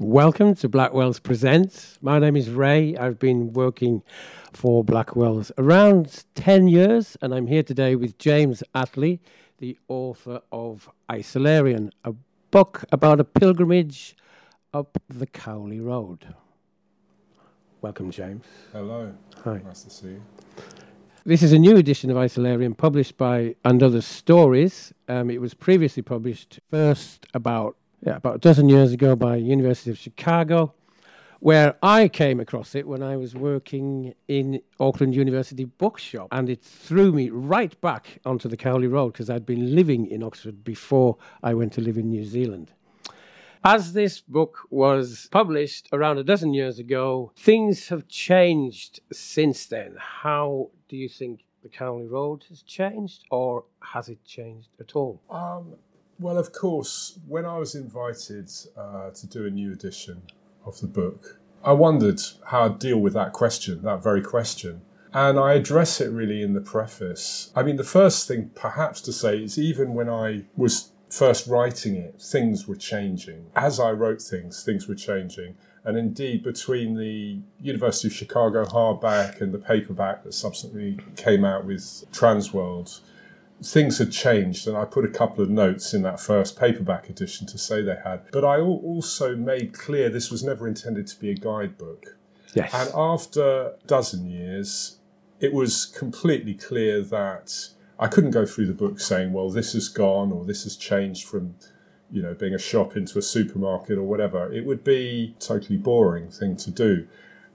Welcome to Blackwell's Presents. My name is Ray. I've been working for Blackwell's around 10 years, and I'm here today with James Attlee, the author of Isolarian, a book about a pilgrimage up the Cowley Road. Welcome, James. Hello. Hi. Nice to see you. This is a new edition of Isolarian published by And Other Stories. Um, it was previously published first about yeah, about a dozen years ago by University of Chicago, where I came across it when I was working in Auckland University bookshop, and it threw me right back onto the Cowley Road because I'd been living in Oxford before I went to live in New Zealand. As this book was published around a dozen years ago, things have changed since then. How do you think the Cowley Road has changed, or has it changed at all? Um, well, of course, when I was invited uh, to do a new edition of the book, I wondered how I'd deal with that question, that very question. And I address it really in the preface. I mean, the first thing perhaps to say is even when I was first writing it, things were changing. As I wrote things, things were changing. And indeed, between the University of Chicago hardback and the paperback that subsequently came out with Transworld, things had changed. And I put a couple of notes in that first paperback edition to say they had. But I also made clear this was never intended to be a guidebook. Yes. And after a dozen years, it was completely clear that I couldn't go through the book saying, well, this has gone or this has changed from you know, being a shop into a supermarket or whatever, it would be a totally boring thing to do.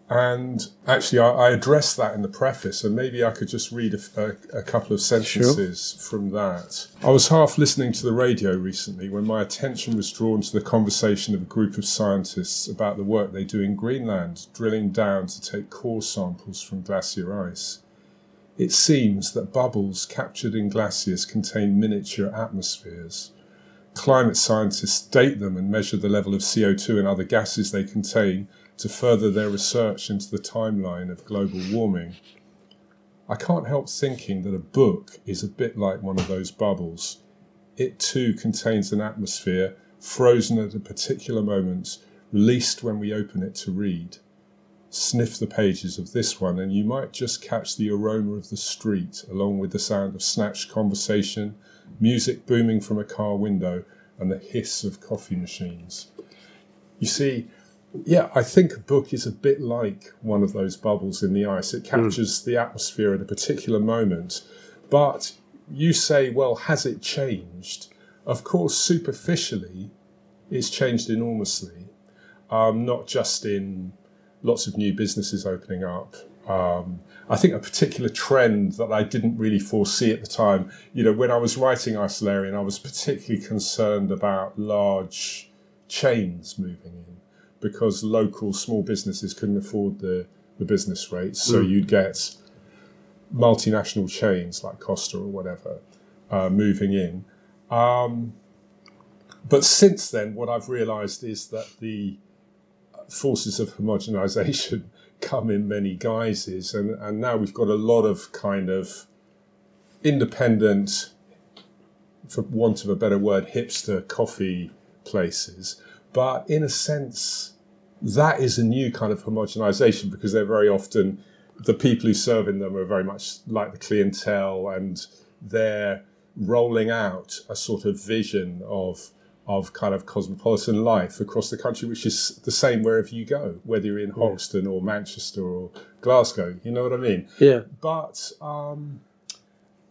And actually, I, I addressed that in the preface, and maybe I could just read a, a, a couple of sentences sure. from that. I was half listening to the radio recently when my attention was drawn to the conversation of a group of scientists about the work they do in Greenland, drilling down to take core samples from glacier ice. It seems that bubbles captured in glaciers contain miniature atmospheres climate scientists date them and measure the level of CO2 and other gases they contain to further their research into the timeline of global warming. I can't help thinking that a book is a bit like one of those bubbles. It too contains an atmosphere frozen at a particular moment, released when we open it to read. Sniff the pages of this one, and you might just catch the aroma of the street, along with the sound of snatched conversation music booming from a car window, and the hiss of coffee machines. You see, yeah, I think a book is a bit like one of those bubbles in the ice. It captures mm. the atmosphere at a particular moment. But you say, well, has it changed? Of course, superficially, it's changed enormously. Um, not just in lots of new businesses opening up, um, I think a particular trend that I didn't really foresee at the time, you know, when I was writing Isolarian, I was particularly concerned about large chains moving in because local small businesses couldn't afford the, the business rates. So mm. you'd get multinational chains like Costa or whatever uh, moving in. Um, but since then, what I've realized is that the forces of homogenization come in many guises, and, and now we've got a lot of kind of independent, for want of a better word, hipster coffee places. But in a sense, that is a new kind of homogenization because they're very often the people who serve in them are very much like the clientele and they're rolling out a sort of vision of of kind of cosmopolitan life across the country, which is the same wherever you go, whether you're in Hoxton or Manchester or Glasgow. You know what I mean? Yeah. But um,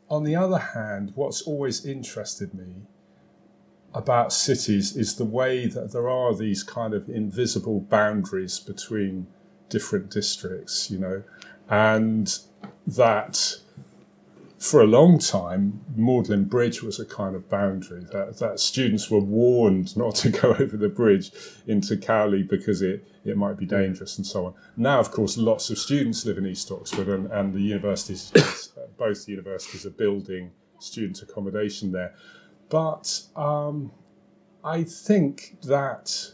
on the other hand, what's always interested me about cities is the way that there are these kind of invisible boundaries between different districts, you know, and that for a long time, Magdalen Bridge was a kind of boundary that, that students were warned not to go over the bridge into Cowley because it, it might be dangerous and so on. Now, of course, lots of students live in East Oxford and, and the universities, both the universities are building student accommodation there. But um, I think that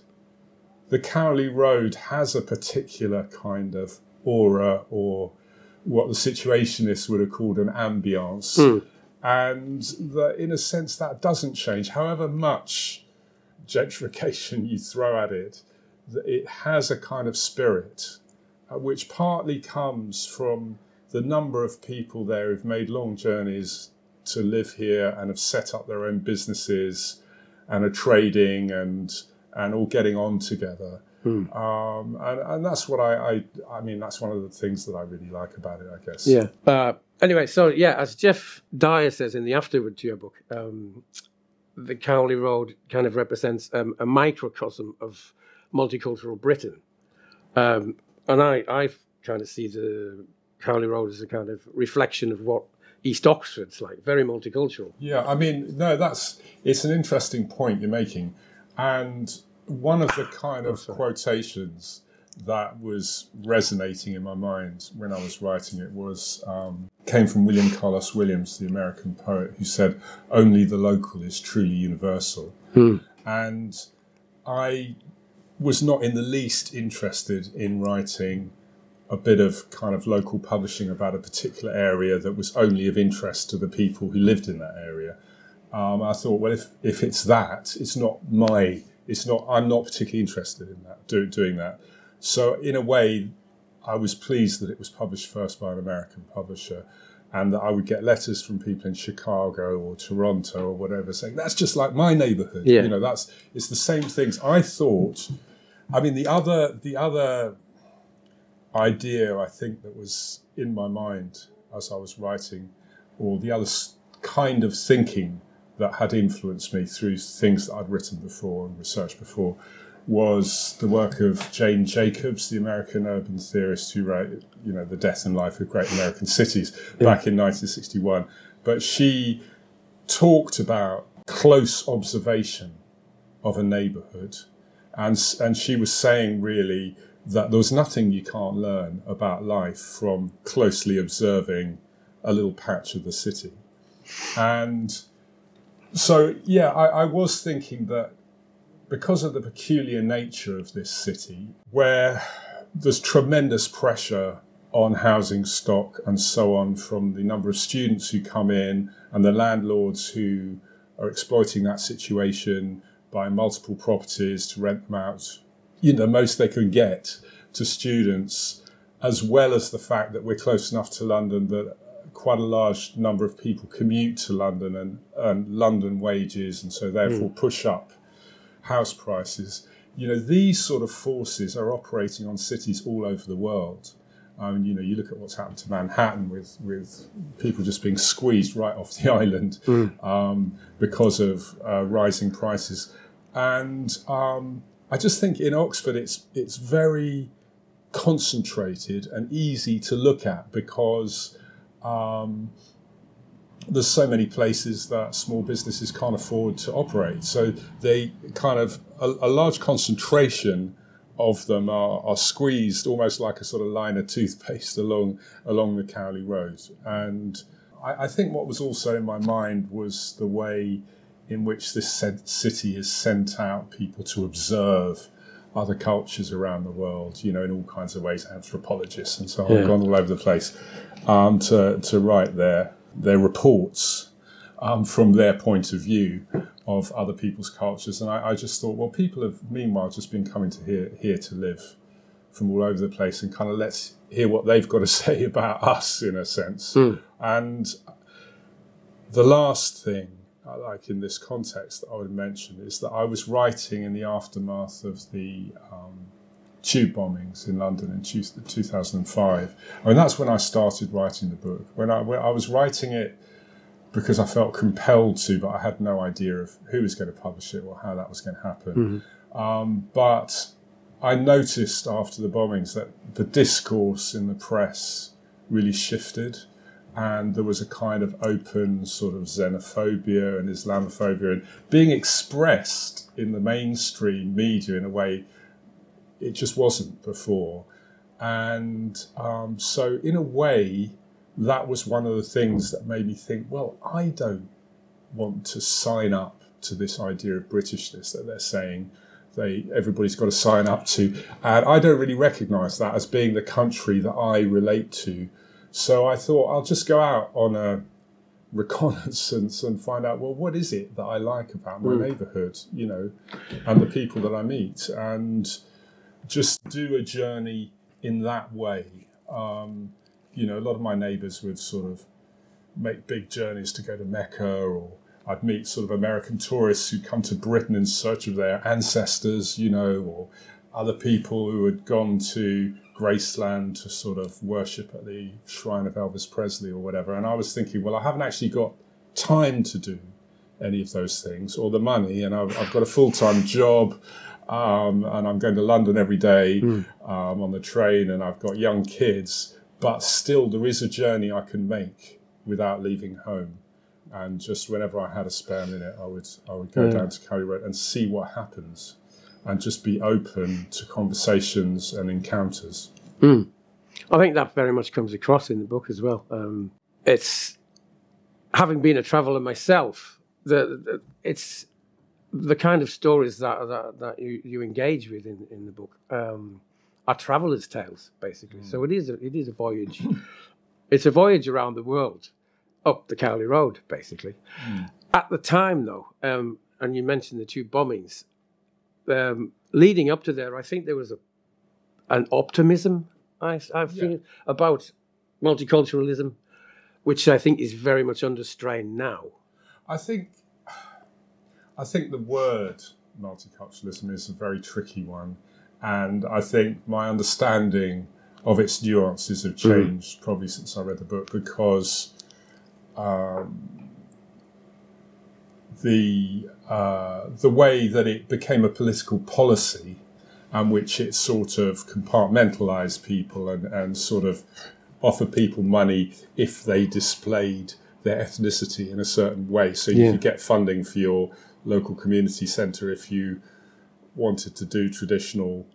the Cowley Road has a particular kind of aura or what the situationists would have called an ambience. Mm. And that, in a sense, that doesn't change. However much gentrification you throw at it, that it has a kind of spirit, uh, which partly comes from the number of people there who've made long journeys to live here and have set up their own businesses and are trading and and all getting on together. Hmm. Um, and, and that's what I, I, I mean, that's one of the things that I really like about it, I guess. Yeah. Uh, anyway, so yeah, as Geoff Dyer says in the afterword to your book, um, the Cowley Road kind of represents um, a microcosm of multicultural Britain. Um, and I, I kind of see the Cowley Road as a kind of reflection of what East Oxford's like, very multicultural. Yeah, I mean, no, that's it's an interesting point you're making, and one of the kind of oh, quotations that was resonating in my mind when I was writing it was um, came from William Carlos Williams, the American poet, who said, "Only the local is truly universal," hmm. and I was not in the least interested in writing a bit of kind of local publishing about a particular area that was only of interest to the people who lived in that area. Um, I thought, well, if, if it's that, it's not my, it's not, I'm not particularly interested in that, do, doing that. So in a way, I was pleased that it was published first by an American publisher and that I would get letters from people in Chicago or Toronto or whatever saying, that's just like my neighborhood. Yeah. You know, that's, it's the same things. I thought, I mean, the other, the other idea I think that was in my mind as I was writing, or the other kind of thinking that had influenced me through things that I'd written before and researched before, was the work of Jane Jacobs, the American urban theorist who wrote, you know, The Death and Life of Great American Cities yeah. back in 1961. But she talked about close observation of a neighborhood. And, and she was saying, really, that there was nothing you can't learn about life from closely observing a little patch of the city. And so, yeah, I, I, was thinking that because of the peculiar nature of this city, where there's tremendous pressure on housing stock and so on from the number of students who come in and the landlords who are exploiting that situation by multiple properties to rent them out you know, the most they can get to students, as well as the fact that we're close enough to London that quite a large number of people commute to London and earn London wages, and so therefore mm. push up house prices. You know, these sort of forces are operating on cities all over the world. I mean, you know, you look at what's happened to Manhattan with with people just being squeezed right off the island mm. um, because of uh, rising prices, and um, I just think in Oxford it's it's very concentrated and easy to look at because um, there's so many places that small businesses can't afford to operate. So they kind of a, a large concentration of them are, are, squeezed almost like a sort of line of toothpaste along along the Cowley Road. And I, I think what was also in my mind was the way in which this city has sent out people to observe other cultures around the world, you know, in all kinds of ways, anthropologists and so on, yeah. gone all over the place, um, to, to write their, their reports um, from their point of view of other people's cultures. And I, I, just thought, well, people have meanwhile just been coming to here, here to live from all over the place and kind of let's hear what they've got to say about us in a sense. Mm. And the last thing like in this context that I would mention is that I was writing in the aftermath of the um, tube bombings in London in 2005. I mean, that's when I started writing the book. When I, when I was writing it because I felt compelled to, but I had no idea of who was going to publish it or how that was going to happen. Mm-hmm. Um, but I noticed after the bombings that the discourse in the press really shifted and there was a kind of open sort of xenophobia and Islamophobia and being expressed in the mainstream media in a way it just wasn't before. And um, so, in a way, that was one of the things that made me think, well, I don't want to sign up to this idea of Britishness that they're saying they everybody's got to sign up to, and I don't really recognise that as being the country that I relate to so I thought I'll just go out on a reconnaissance and find out well what is it that I like about my mm. neighborhood, you know, and the people that I meet. And just do a journey in that way. Um, you know, a lot of my neighbours would sort of make big journeys to go to Mecca, or I'd meet sort of American tourists who'd come to Britain in search of their ancestors, you know, or other people who had gone to Graceland to sort of worship at the shrine of Elvis Presley or whatever. And I was thinking, well, I haven't actually got time to do any of those things or the money, and I've, I've got a full time job. Um, and I'm going to London every day mm. um, on the train, and I've got young kids. But still, there is a journey I can make without leaving home. And just whenever I had a spare minute, I would I would go down to Cowley Road and see what happens, and just be open to conversations and encounters. Mm. I think that very much comes across in the book as well. Um, it's having been a traveller myself. The, the, it's the kind of stories that that, that you, you engage with in, in the book um, are travellers' tales, basically. Mm. So it is a, it is a voyage. it's a voyage around the world, up the Cowley Road, basically. Mm. At the time, though, um, and you mentioned the two bombings, um, leading up to there, I think there was a an optimism I, I feel yeah. about multiculturalism, which I think is very much under strain now. I think I think the word multiculturalism is a very tricky one, and I think my understanding of its nuances have mm. changed mm. probably since I read the book because um, the uh, the way that it became a political policy and which it sort of compartmentalized people and, and sort of offered people money if they displayed their ethnicity in a certain way. So you yeah. could get funding for your local community centre if you wanted to do traditional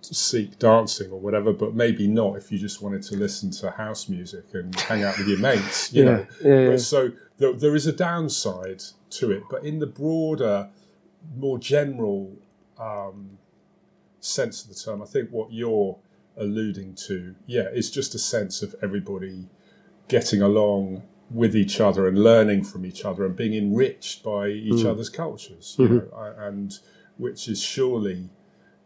Sikh dancing or whatever, but maybe not if you just wanted to listen to house music and hang out with your mates. You yeah, know, yeah, yeah. so there, there is a downside to it, but in the broader, more general um, sense of the term, I think what you're alluding to, yeah, is just a sense of everybody getting along with each other and learning from each other and being enriched by each mm. other's cultures, you mm-hmm. know, and which is surely,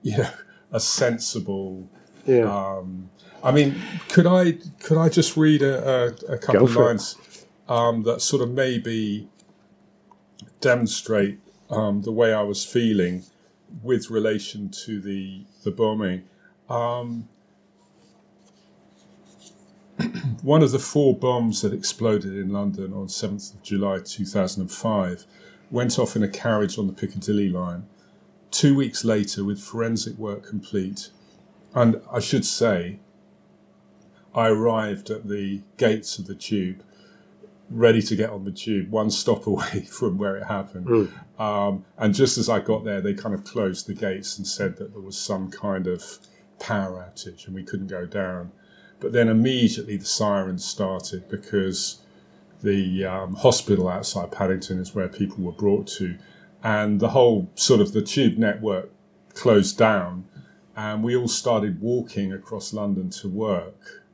you know, a sensible. Yeah. Um, I mean, could I could I just read a, a, a couple of lines um, that sort of maybe demonstrate um, the way I was feeling with relation to the the bombing? Um, one of the four bombs that exploded in London on 7th of July 2005 went off in a carriage on the Piccadilly line. Two weeks later, with forensic work complete, and I should say, I arrived at the gates of the tube, ready to get on the tube, one stop away from where it happened. Mm. Um, and just as I got there, they kind of closed the gates and said that there was some kind of power outage and we couldn't go down. But then immediately the sirens started because the um, hospital outside Paddington is where people were brought to, and the whole sort of the tube network closed down, and we all started walking across London to work,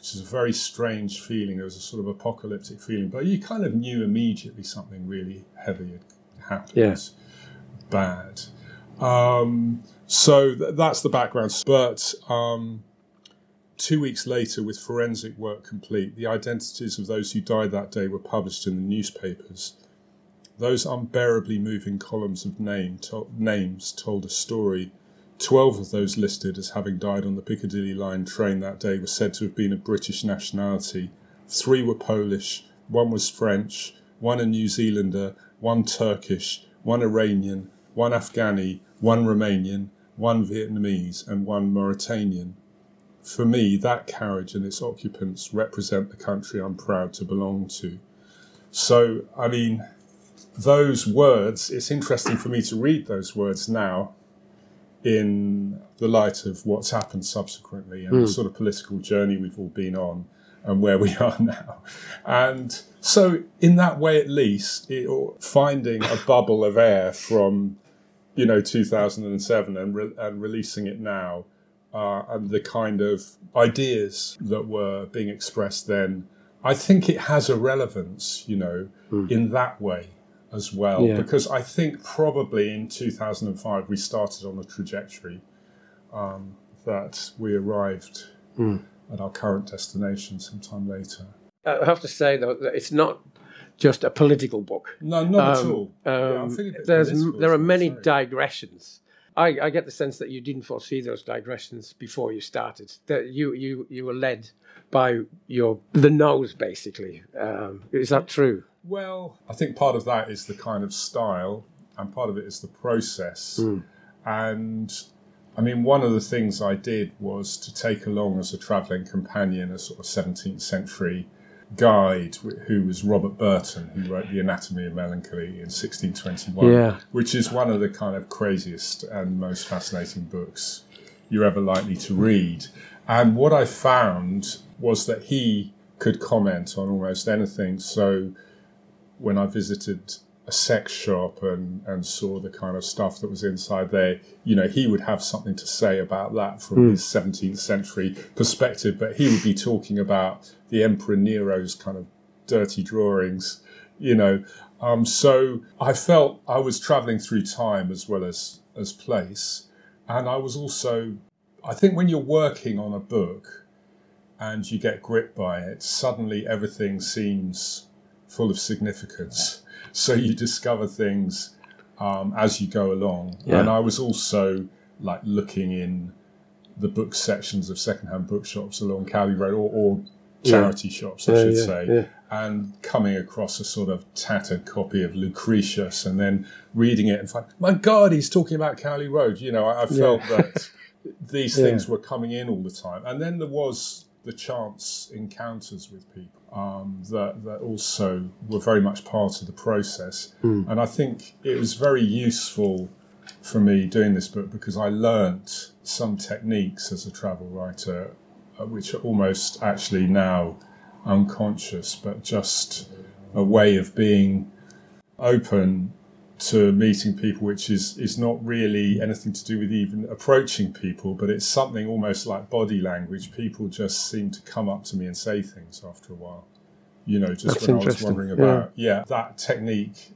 which is a very strange feeling. It was a sort of apocalyptic feeling, but you kind of knew immediately something really heavy had happened, yeah. bad. Um, so th- that's the background, but. Um, Two weeks later, with forensic work complete, the identities of those who died that day were published in the newspapers. Those unbearably moving columns of name to- names told a story. Twelve of those listed as having died on the Piccadilly line train that day were said to have been of British nationality. Three were Polish, one was French, one a New Zealander, one Turkish, one Iranian, one Afghani, one Romanian, one Vietnamese, and one Mauritanian for me, that carriage and its occupants represent the country I'm proud to belong to. So, I mean, those words, it's interesting for me to read those words now in the light of what's happened subsequently and mm. the hmm. sort of political journey we've all been on and where we are now. And so, in that way, at least, it, finding a bubble of air from, you know, 2007 and, re- and releasing it now uh, and the kind of ideas that were being expressed then, I think it has a relevance, you know, mm. in that way as well. Yeah. Because I think probably in 2005 we started on a trajectory um, that we arrived Mm. at our current destination sometime later. I have to say though, that it's not just a political book. No, not at Um, all. Yeah, I'm Um, feeling a bit there's there are as I many say. digressions. I, I get the sense that you didn't foresee those digressions before you started. That you you you were led by your the nose basically. Um, is that true? Well, I think part of that is the kind of style, and part of it is the process. And I mean, one of the things I did was to take along as a travelling companion a sort of 17th century guide who was Robert Burton, who wrote The Anatomy of Melancholy in 1621, Yeah. which is one of the kind of craziest and most fascinating books you're ever likely to read. And what I found was that he could comment on almost anything. So when I visited a sex shop and, and saw the kind of stuff that was inside there, you know, he would have something to say about that from his 17th century perspective, but he would be talking about the Emperor Nero's kind of dirty drawings, you know. Um, so I felt I was traveling through time as well as, as place. And I was also, I think when you're working on a book and you get gripped by it, suddenly everything seems full of significance. So you discover things um, as you go along. Yeah. And I was also like looking in the book sections of secondhand bookshops along Cowley Road or, or charity shops, I Yeah, should yeah, say, yeah. and coming across a sort of tattered copy of Lucretius and then reading it and find, my God, he's talking about Cowley Road. You know, I, I felt that these Yeah. things were coming in all the time. And then there was the chance encounters with people um, that, that also were very much part of the process. And I think it was very useful for me doing this book because I learnt some techniques as a travel writer, uh, which are almost actually now unconscious, but just a way of being open to meeting people, which is, is not really anything to do with even approaching people, but it's something almost like body language. People just seem to come up to me and say things after a while. You know, just That's when I was wondering about, yeah, that technique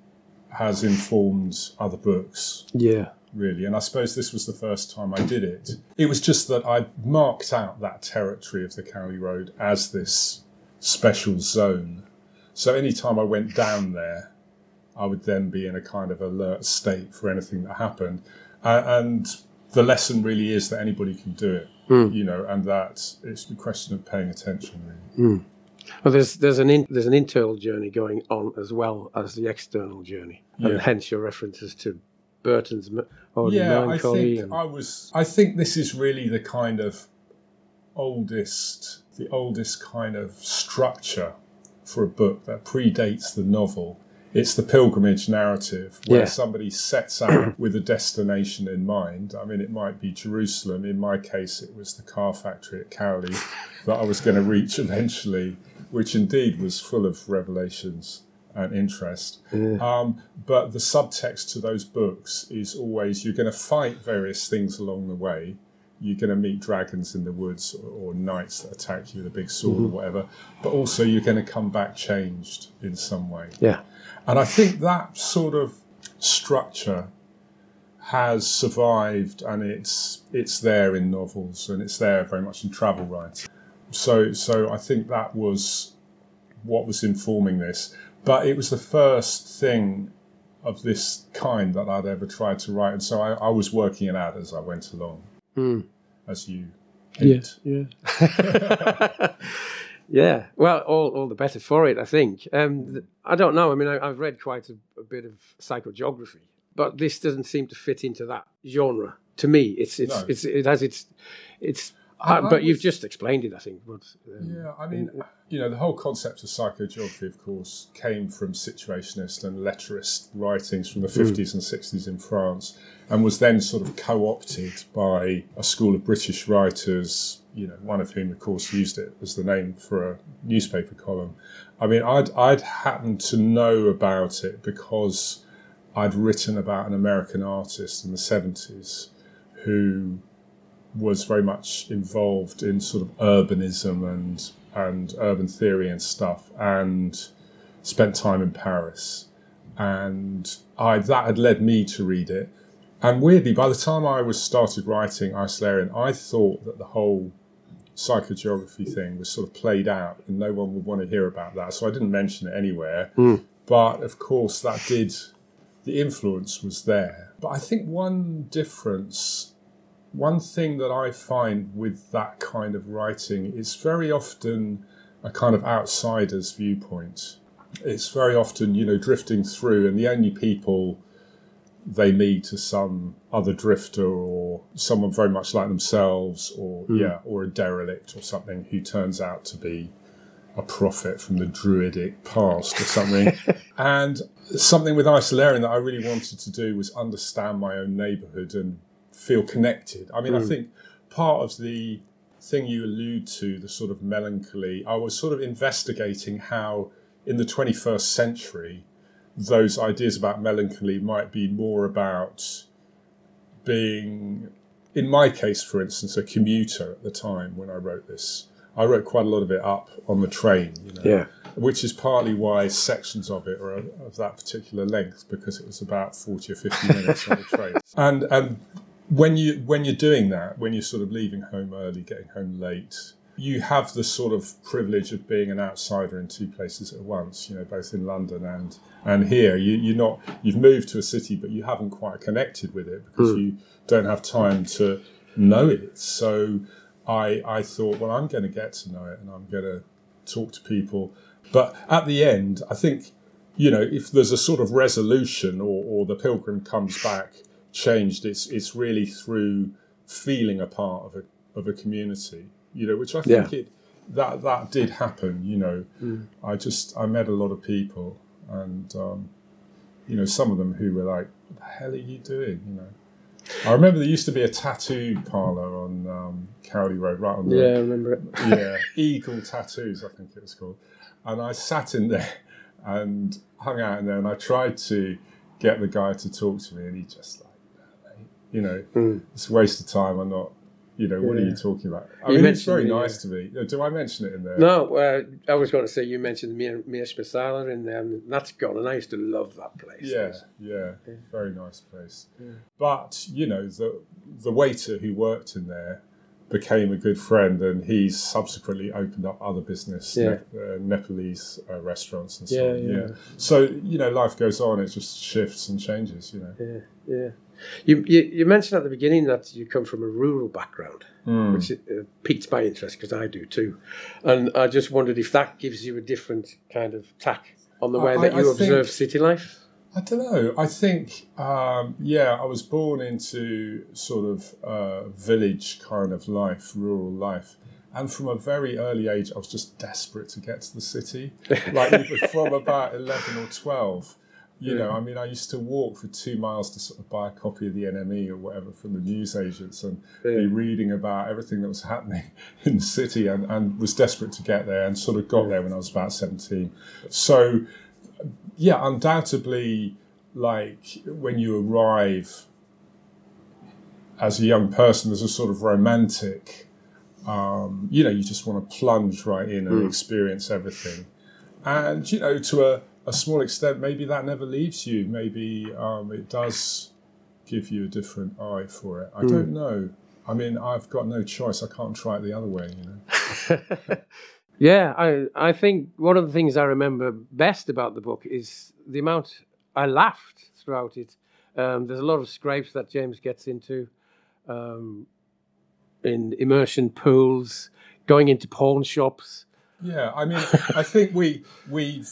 has informed other books Yeah. really. And I suppose this was the first time I did it. It was just that I marked out that territory of the Cowley Road as this special zone. So anytime I went down there, I would then be in a kind of alert state for anything that happened. Uh, and the lesson really is that anybody can do it, you know, and that it's a question of paying attention, really. Well, there's there's an in, there's an internal journey going on as well as the external journey, Yeah. and hence your references to Burton's or yeah, I think and- I was. I think this is really the kind of oldest, the oldest kind of structure for a book that predates the novel. It's the pilgrimage narrative where Yeah. somebody sets out with a destination in mind. I mean, it might be Jerusalem. In my case, it was the car factory at Cowley that I was going to reach eventually, which indeed was full of revelations and interest. Um, but the subtext to those books is always you're going to fight various things along the way. You're going to meet dragons in the woods or, or knights that attack you with a big sword or whatever. But also, you're going to come back changed in some way. yeah, And I think that sort of structure has survived and it's it's there in novels and it's there very much in travel writing. So so I think that was what was informing this. But it was the first thing of this kind that I'd ever tried to write. And so I, I was working it out as I went along. Hmm. As you hint. yeah, yeah. Yeah, well, all all the better for it, I think. Um, I don't know. I mean, I, I've read quite a, a bit of psychogeography, but this doesn't seem to fit into that genre. To me, it's it's, No. it's it has its it's. I- uh, I but you've just explained it, I think. But, um, Yeah, I mean, you know, the whole concept of psychogeography, of course, came from situationist and letterist writings from the 50s and 60s in France and was then sort of co opted by a school of British writers, you know, one of whom, of course, used it as the name for a newspaper column. I mean, I'd, I'd happened to know about it because I'd written about an American artist in the 70s who was very much involved in sort of urbanism and and urban theory and stuff, and spent time in Paris, and I that had led me to read it, and weirdly, by the time I was started writing Isolarian, I thought that the whole psychogeography thing was sort of played out and no one would want to hear about that. So I didn't mention it anywhere. Mm. But of course, that did, the influence was there. But I think one difference, one thing that I find with that kind of writing is very often a kind of outsider's viewpoint. It's very often, you know, drifting through, and the only people they meet are some other drifter or someone very much like themselves, or Mm. yeah, or a derelict or something who turns out to be a prophet from the druidic past or something. and something with Isolarian that I really wanted to do was understand my own neighbourhood and feel connected. I mean, I Mm. think part of the thing you allude to, the sort of melancholy, I was sort of investigating how in the 21st century, those ideas about melancholy might be more about being, in my case, for instance, a commuter at the time when I wrote this. I wrote quite a lot of it up on the train, you know, Yeah. which is partly why sections of it are of that particular length because it was about 40 or 50 minutes on the train. And and when you when you're doing that, when you're sort of leaving home early, getting home late, you have the sort of privilege of being an outsider in two places at once, you know, both in London and and here. You you're not you've moved to a city but you haven't quite connected with it because hmm. you don't have time to know it. So I I thought, well, I'm going to get to know it and I'm going to talk to people. But at the end, I think, you know, if there's a sort of resolution or, or the pilgrim comes back changed, it's it's really through feeling a part of a of a community, you know, which I think Yeah. it that that did happen. You know, I just I met a lot of people, and um, you know, some of them who were like, "What the hell are you doing?" You know. I remember there used to be a tattoo parlor on um, Cowley Road, right on the Yeah, I remember it. yeah, Eagle Tattoos, I think it was called. And I sat in there and hung out in there, and I tried to get the guy to talk to me, and he just like, you know, Mm. it's a waste of time. I'm not, you know, what are you talking about? I You mean, it's very the, uh, nice to me. Do I mention it in there? No, uh, I was going to say you mentioned Mir Mir Spesala in there, and that's gone, and I used to love that place. Yeah, yeah, very nice place. Yeah. But you know, the the waiter who worked in there became a good friend, and he's subsequently opened up other business, Yeah. Ne- uh, Nepalese uh, restaurants and so Yeah, on. yeah. So you know, life goes on. It just shifts and changes. You know. yeah, yeah. You, you you mentioned at the beginning that you come from a rural background, Mm. which uh, piqued my interest because I do too, and I just wondered if that gives you a different kind of tack on the way I- that I you observe think- city life. I don't know. I think, um, yeah, I was born into sort of uh, village kind of life, rural life. And from a very early age, I was just desperate to get to the city. Like from about 11 or 12. You know, I mean, I used to walk for two miles to sort of buy a copy of the NME or whatever from the newsagents and be reading about everything that was happening in the city and, and was desperate to get there and sort of got there when I was about 17. So, yeah, undoubtedly, like when you arrive as a young person, there's a sort of romantic, um, you know, you just want to plunge right in and experience everything. And, you know, to a, a small extent, maybe that never leaves you. Maybe um, it does give you a different eye for it. I don't know. I mean, I've got no choice. I can't try it the other way, you know. Yeah, I I think one of the things I remember best about the book is the amount I laughed throughout it. Um, there's a lot of scrapes that James gets into, um, in immersion pools, going into pawn shops. Yeah, I mean, I think we we've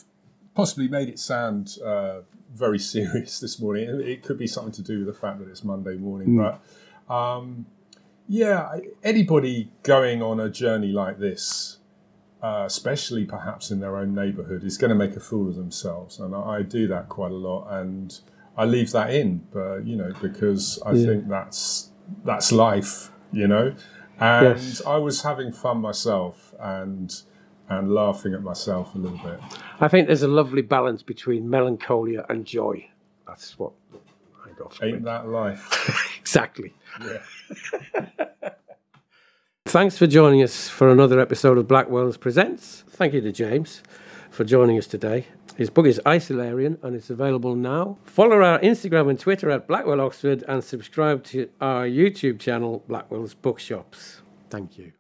possibly made it sound uh, very serious this morning. It- could be something to do with the fact that it's Monday morning, but um, yeah, anybody going on a journey like this, uh, especially perhaps in their own neighbourhood, is going to make a fool of themselves, and I, I do that quite a lot, and I leave that in, but you know, because I Yeah. think that's that's life, you know. And Yes. I was having fun myself, and and laughing at myself a little bit. I think there's a lovely balance between melancholia and joy. That's what I got from Ain't it. that life? Exactly. Yeah. Thanks for joining us for another episode of Blackwell's Presents. Thank you to James for joining us today. His book is Isolarian and it's available now. Follow our Instagram and Twitter at Blackwell Oxford and subscribe to our YouTube channel, Blackwell's Bookshops. Thank you.